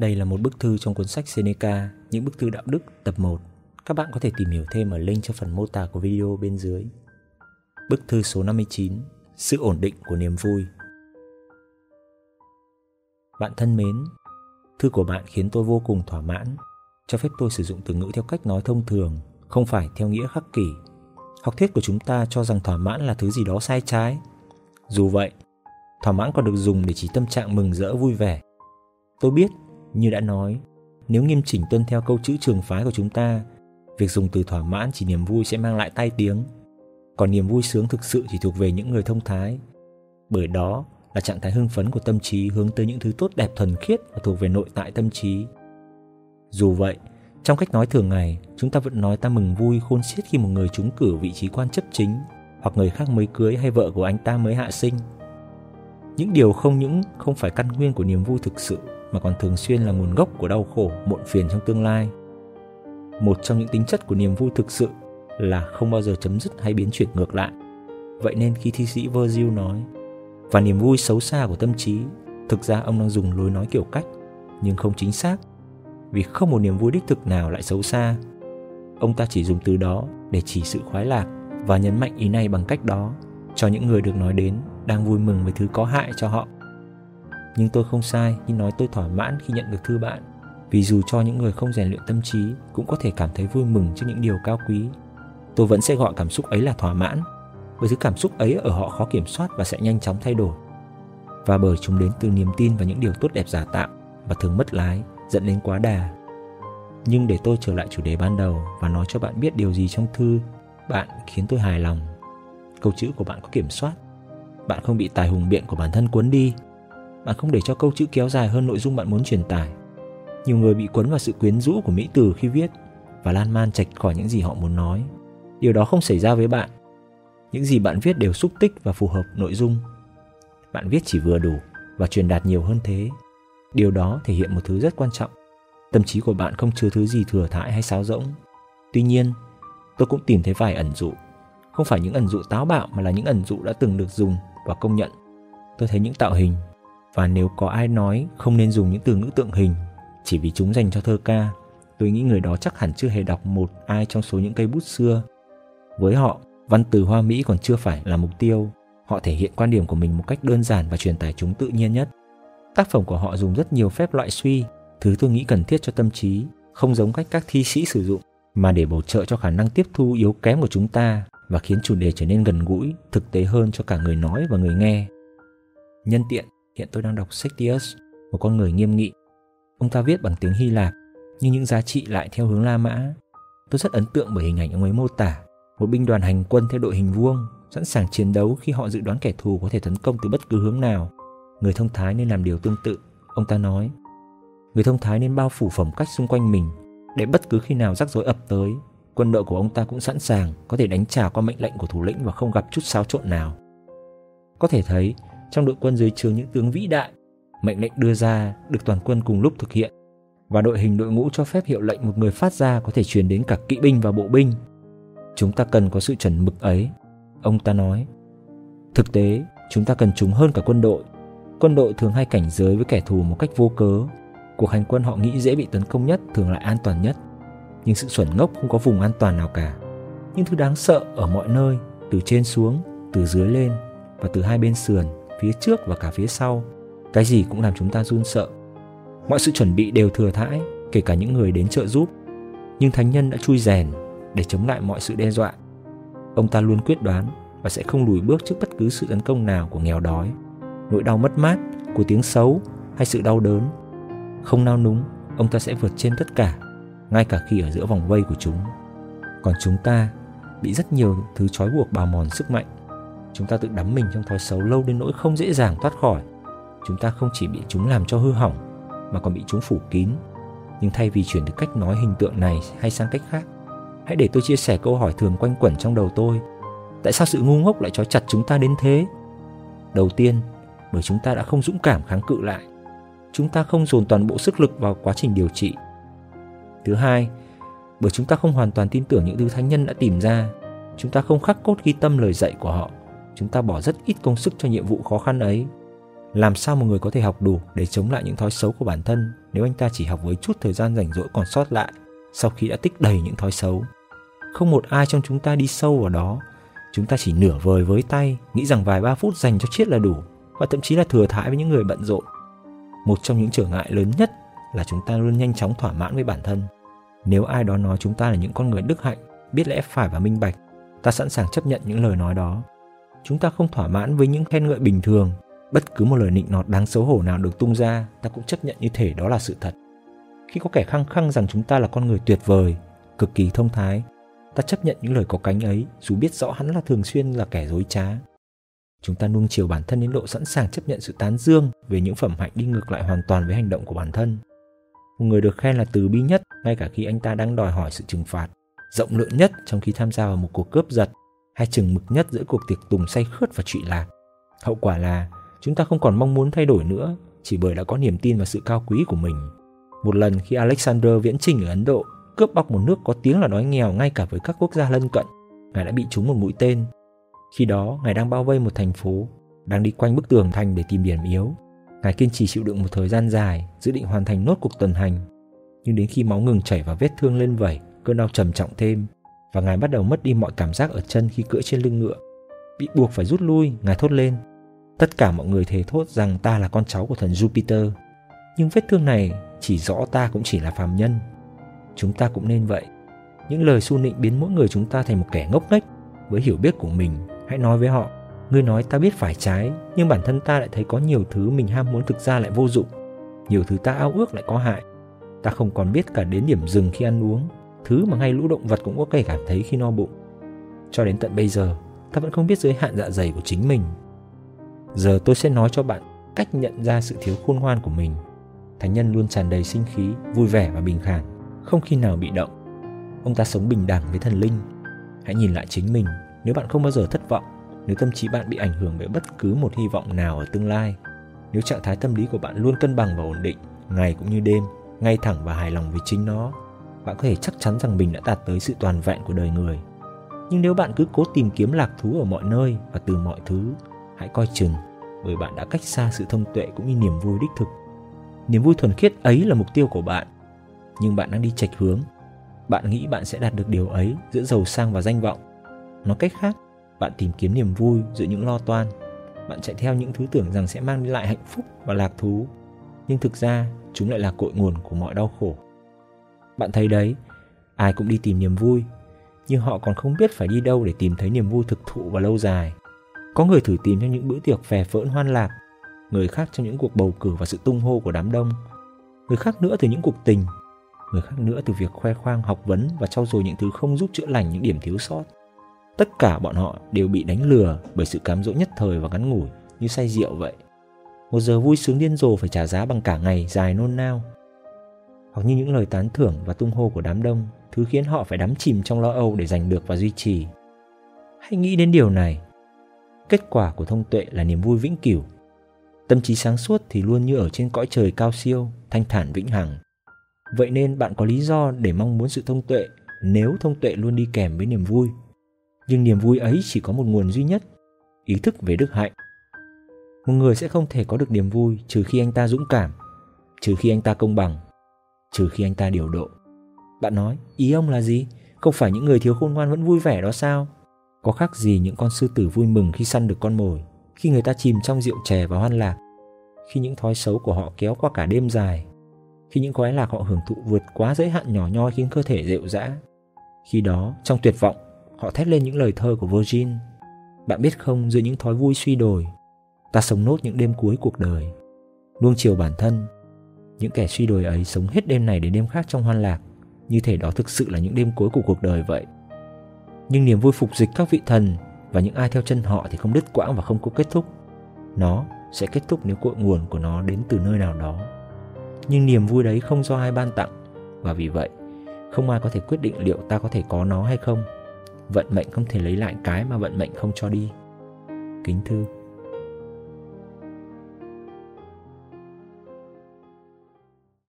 Đây là một bức thư trong cuốn sách Seneca, những bức thư đạo đức tập 1. Các bạn có thể tìm hiểu thêm ở link trong phần mô tả của video bên dưới. Bức thư số 59, sự ổn định của niềm vui. Bạn thân mến, thư của bạn khiến tôi vô cùng thỏa mãn, cho phép tôi sử dụng từ ngữ theo cách nói thông thường, không phải theo nghĩa khắc kỷ. Học thuyết của chúng ta cho rằng thỏa mãn là thứ gì đó sai trái. Dù vậy, thỏa mãn còn được dùng để chỉ tâm trạng mừng rỡ vui vẻ. Tôi biết như đã nói, nếu nghiêm chỉnh tuân theo câu chữ trường phái của chúng ta, việc dùng từ thỏa mãn chỉ niềm vui sẽ mang lại tai tiếng. Còn niềm vui sướng thực sự chỉ thuộc về những người thông thái. Bởi đó là trạng thái hưng phấn của tâm trí hướng tới những thứ tốt đẹp thuần khiết và thuộc về nội tại tâm trí. Dù vậy, trong cách nói thường ngày, chúng ta vẫn nói ta mừng vui khôn xiết khi một người trúng cử vị trí quan chấp chính hoặc người khác mới cưới hay vợ của anh ta mới hạ sinh. Những điều không những không phải căn nguyên của niềm vui thực sự mà còn thường xuyên là nguồn gốc của đau khổ, muộn phiền trong tương lai. Một trong những tính chất của niềm vui thực sự là không bao giờ chấm dứt hay biến chuyển ngược lại. Vậy nên khi thi sĩ Virgil nói và niềm vui xấu xa của tâm trí, thực ra ông đang dùng lối nói kiểu cách nhưng không chính xác vì không một niềm vui đích thực nào lại xấu xa. Ông ta chỉ dùng từ đó để chỉ sự khoái lạc và nhấn mạnh ý này bằng cách đó cho những người được nói đến đang vui mừng với thứ có hại cho họ nhưng tôi không sai khi nói tôi thỏa mãn khi nhận được thư bạn. Vì dù cho những người không rèn luyện tâm trí cũng có thể cảm thấy vui mừng trước những điều cao quý. Tôi vẫn sẽ gọi cảm xúc ấy là thỏa mãn, bởi thứ cảm xúc ấy ở họ khó kiểm soát và sẽ nhanh chóng thay đổi. Và bởi chúng đến từ niềm tin vào những điều tốt đẹp giả tạo và thường mất lái, dẫn đến quá đà. Nhưng để tôi trở lại chủ đề ban đầu và nói cho bạn biết điều gì trong thư, bạn khiến tôi hài lòng. Câu chữ của bạn có kiểm soát. Bạn không bị tài hùng biện của bản thân cuốn đi bạn không để cho câu chữ kéo dài hơn nội dung bạn muốn truyền tải. Nhiều người bị cuốn vào sự quyến rũ của mỹ từ khi viết và lan man chạch khỏi những gì họ muốn nói. Điều đó không xảy ra với bạn. Những gì bạn viết đều xúc tích và phù hợp nội dung. Bạn viết chỉ vừa đủ và truyền đạt nhiều hơn thế. Điều đó thể hiện một thứ rất quan trọng. Tâm trí của bạn không chứa thứ gì thừa thãi hay sáo rỗng. Tuy nhiên, tôi cũng tìm thấy vài ẩn dụ. Không phải những ẩn dụ táo bạo mà là những ẩn dụ đã từng được dùng và công nhận. Tôi thấy những tạo hình và nếu có ai nói không nên dùng những từ ngữ tượng hình chỉ vì chúng dành cho thơ ca, tôi nghĩ người đó chắc hẳn chưa hề đọc một ai trong số những cây bút xưa. Với họ, văn từ hoa mỹ còn chưa phải là mục tiêu. Họ thể hiện quan điểm của mình một cách đơn giản và truyền tải chúng tự nhiên nhất. Tác phẩm của họ dùng rất nhiều phép loại suy, thứ tôi nghĩ cần thiết cho tâm trí, không giống cách các thi sĩ sử dụng, mà để bổ trợ cho khả năng tiếp thu yếu kém của chúng ta và khiến chủ đề trở nên gần gũi, thực tế hơn cho cả người nói và người nghe. Nhân tiện, Hiện tôi đang đọc Sextius, một con người nghiêm nghị. Ông ta viết bằng tiếng Hy Lạp, nhưng những giá trị lại theo hướng La Mã. Tôi rất ấn tượng bởi hình ảnh ông ấy mô tả một binh đoàn hành quân theo đội hình vuông, sẵn sàng chiến đấu khi họ dự đoán kẻ thù có thể tấn công từ bất cứ hướng nào. Người thông thái nên làm điều tương tự, ông ta nói. Người thông thái nên bao phủ phẩm cách xung quanh mình, để bất cứ khi nào rắc rối ập tới, quân đội của ông ta cũng sẵn sàng có thể đánh trả qua mệnh lệnh của thủ lĩnh và không gặp chút xáo trộn nào. Có thể thấy, trong đội quân dưới trướng những tướng vĩ đại. Mệnh lệnh đưa ra được toàn quân cùng lúc thực hiện và đội hình đội ngũ cho phép hiệu lệnh một người phát ra có thể truyền đến cả kỵ binh và bộ binh. Chúng ta cần có sự chuẩn mực ấy, ông ta nói. Thực tế, chúng ta cần chúng hơn cả quân đội. Quân đội thường hay cảnh giới với kẻ thù một cách vô cớ. Cuộc hành quân họ nghĩ dễ bị tấn công nhất thường lại an toàn nhất. Nhưng sự xuẩn ngốc không có vùng an toàn nào cả. Những thứ đáng sợ ở mọi nơi, từ trên xuống, từ dưới lên và từ hai bên sườn phía trước và cả phía sau. Cái gì cũng làm chúng ta run sợ. Mọi sự chuẩn bị đều thừa thãi, kể cả những người đến trợ giúp. Nhưng thánh nhân đã chui rèn để chống lại mọi sự đe dọa. Ông ta luôn quyết đoán và sẽ không lùi bước trước bất cứ sự tấn công nào của nghèo đói, nỗi đau mất mát của tiếng xấu hay sự đau đớn. Không nao núng, ông ta sẽ vượt trên tất cả, ngay cả khi ở giữa vòng vây của chúng. Còn chúng ta bị rất nhiều thứ trói buộc bào mòn sức mạnh chúng ta tự đắm mình trong thói xấu lâu đến nỗi không dễ dàng thoát khỏi. Chúng ta không chỉ bị chúng làm cho hư hỏng, mà còn bị chúng phủ kín. Nhưng thay vì chuyển từ cách nói hình tượng này hay sang cách khác, hãy để tôi chia sẻ câu hỏi thường quanh quẩn trong đầu tôi. Tại sao sự ngu ngốc lại trói chặt chúng ta đến thế? Đầu tiên, bởi chúng ta đã không dũng cảm kháng cự lại. Chúng ta không dồn toàn bộ sức lực vào quá trình điều trị. Thứ hai, bởi chúng ta không hoàn toàn tin tưởng những thứ thánh nhân đã tìm ra, chúng ta không khắc cốt ghi tâm lời dạy của họ chúng ta bỏ rất ít công sức cho nhiệm vụ khó khăn ấy. Làm sao một người có thể học đủ để chống lại những thói xấu của bản thân nếu anh ta chỉ học với chút thời gian rảnh rỗi còn sót lại sau khi đã tích đầy những thói xấu? Không một ai trong chúng ta đi sâu vào đó. Chúng ta chỉ nửa vời với tay, nghĩ rằng vài ba phút dành cho triết là đủ và thậm chí là thừa thãi với những người bận rộn. Một trong những trở ngại lớn nhất là chúng ta luôn nhanh chóng thỏa mãn với bản thân. Nếu ai đó nói chúng ta là những con người đức hạnh, biết lẽ phải và minh bạch, ta sẵn sàng chấp nhận những lời nói đó chúng ta không thỏa mãn với những khen ngợi bình thường. Bất cứ một lời nịnh nọt đáng xấu hổ nào được tung ra, ta cũng chấp nhận như thể đó là sự thật. Khi có kẻ khăng khăng rằng chúng ta là con người tuyệt vời, cực kỳ thông thái, ta chấp nhận những lời có cánh ấy, dù biết rõ hắn là thường xuyên là kẻ dối trá. Chúng ta nuông chiều bản thân đến độ sẵn sàng chấp nhận sự tán dương về những phẩm hạnh đi ngược lại hoàn toàn với hành động của bản thân. Một người được khen là từ bi nhất, ngay cả khi anh ta đang đòi hỏi sự trừng phạt. Rộng lượng nhất trong khi tham gia vào một cuộc cướp giật hay chừng mực nhất giữa cuộc tiệc tùng say khướt và trụy lạc. Hậu quả là, chúng ta không còn mong muốn thay đổi nữa, chỉ bởi đã có niềm tin vào sự cao quý của mình. Một lần khi alexander viễn trình ở ấn độ, cướp bóc một nước có tiếng là đói nghèo ngay cả với các quốc gia lân cận, ngài đã bị trúng một mũi tên. Khi đó, ngài đang bao vây một thành phố, đang đi quanh bức tường thành để tìm điểm yếu. Ngài kiên trì chịu đựng một thời gian dài, dự định hoàn thành nốt cuộc tuần hành. Nhưng đến khi máu ngừng chảy và vết thương lên vẩy, cơn đau trầm trọng thêm và ngài bắt đầu mất đi mọi cảm giác ở chân khi cưỡi trên lưng ngựa, bị buộc phải rút lui, ngài thốt lên. Tất cả mọi người thề thốt rằng ta là con cháu của thần jupiter, nhưng vết thương này chỉ rõ ta cũng chỉ là phàm nhân. Chúng ta cũng nên vậy. Những lời su nịnh biến mỗi người chúng ta thành một kẻ ngốc nghếch với hiểu biết của mình. Hãy nói với họ, ngươi nói ta biết phải trái, nhưng bản thân ta lại thấy có nhiều thứ mình ham muốn thực ra lại vô dụng. Nhiều thứ ta ao ước lại có hại. Ta không còn biết cả đến điểm dừng khi ăn uống thứ mà ngay lũ động vật cũng có thể cảm thấy khi no bụng. Cho đến tận bây giờ, ta vẫn không biết giới hạn dạ dày của chính mình. Giờ tôi sẽ nói cho bạn cách nhận ra sự thiếu khôn ngoan của mình. Thánh nhân luôn tràn đầy sinh khí, vui vẻ và bình thản, không khi nào bị động. Ông ta sống bình đẳng với thần linh. Hãy nhìn lại chính mình, nếu bạn không bao giờ thất vọng, nếu tâm trí bạn bị ảnh hưởng bởi bất cứ một hy vọng nào ở tương lai, nếu trạng thái tâm lý của bạn luôn cân bằng và ổn định, ngày cũng như đêm, ngay thẳng và hài lòng với chính nó bạn có thể chắc chắn rằng mình đã đạt tới sự toàn vẹn của đời người. Nhưng nếu bạn cứ cố tìm kiếm lạc thú ở mọi nơi và từ mọi thứ, hãy coi chừng, bởi bạn đã cách xa sự thông tuệ cũng như niềm vui đích thực. Niềm vui thuần khiết ấy là mục tiêu của bạn, nhưng bạn đang đi chệch hướng. Bạn nghĩ bạn sẽ đạt được điều ấy giữa giàu sang và danh vọng. Nói cách khác, bạn tìm kiếm niềm vui giữa những lo toan. Bạn chạy theo những thứ tưởng rằng sẽ mang lại hạnh phúc và lạc thú, nhưng thực ra chúng lại là cội nguồn của mọi đau khổ bạn thấy đấy, ai cũng đi tìm niềm vui, nhưng họ còn không biết phải đi đâu để tìm thấy niềm vui thực thụ và lâu dài. Có người thử tìm trong những bữa tiệc phè phỡn hoan lạc, người khác trong những cuộc bầu cử và sự tung hô của đám đông, người khác nữa từ những cuộc tình, người khác nữa từ việc khoe khoang, học vấn và trau dồi những thứ không giúp chữa lành những điểm thiếu sót. Tất cả bọn họ đều bị đánh lừa bởi sự cám dỗ nhất thời và ngắn ngủi, như say rượu vậy. Một giờ vui sướng điên rồ phải trả giá bằng cả ngày dài nôn nao hoặc như những lời tán thưởng và tung hô của đám đông, thứ khiến họ phải đắm chìm trong lo âu để giành được và duy trì. Hãy nghĩ đến điều này. Kết quả của thông tuệ là niềm vui vĩnh cửu. Tâm trí sáng suốt thì luôn như ở trên cõi trời cao siêu, thanh thản vĩnh hằng. Vậy nên bạn có lý do để mong muốn sự thông tuệ nếu thông tuệ luôn đi kèm với niềm vui. Nhưng niềm vui ấy chỉ có một nguồn duy nhất, ý thức về đức hạnh. Một người sẽ không thể có được niềm vui trừ khi anh ta dũng cảm, trừ khi anh ta công bằng trừ khi anh ta điều độ. Bạn nói, ý ông là gì? Không phải những người thiếu khôn ngoan vẫn vui vẻ đó sao? Có khác gì những con sư tử vui mừng khi săn được con mồi, khi người ta chìm trong rượu chè và hoan lạc, khi những thói xấu của họ kéo qua cả đêm dài, khi những khoái lạc họ hưởng thụ vượt quá giới hạn nhỏ nhoi khiến cơ thể rệu rã? Khi đó, trong tuyệt vọng, họ thét lên những lời thơ của Virgin. Bạn biết không, giữa những thói vui suy đồi, ta sống nốt những đêm cuối cuộc đời, nuông chiều bản thân những kẻ suy đồi ấy sống hết đêm này đến đêm khác trong hoan lạc. Như thể đó thực sự là những đêm cuối của cuộc đời vậy. Nhưng niềm vui phục dịch các vị thần và những ai theo chân họ thì không đứt quãng và không có kết thúc. Nó sẽ kết thúc nếu cội nguồn của nó đến từ nơi nào đó. Nhưng niềm vui đấy không do ai ban tặng. Và vì vậy, không ai có thể quyết định liệu ta có thể có nó hay không. Vận mệnh không thể lấy lại cái mà vận mệnh không cho đi. Kính thưa.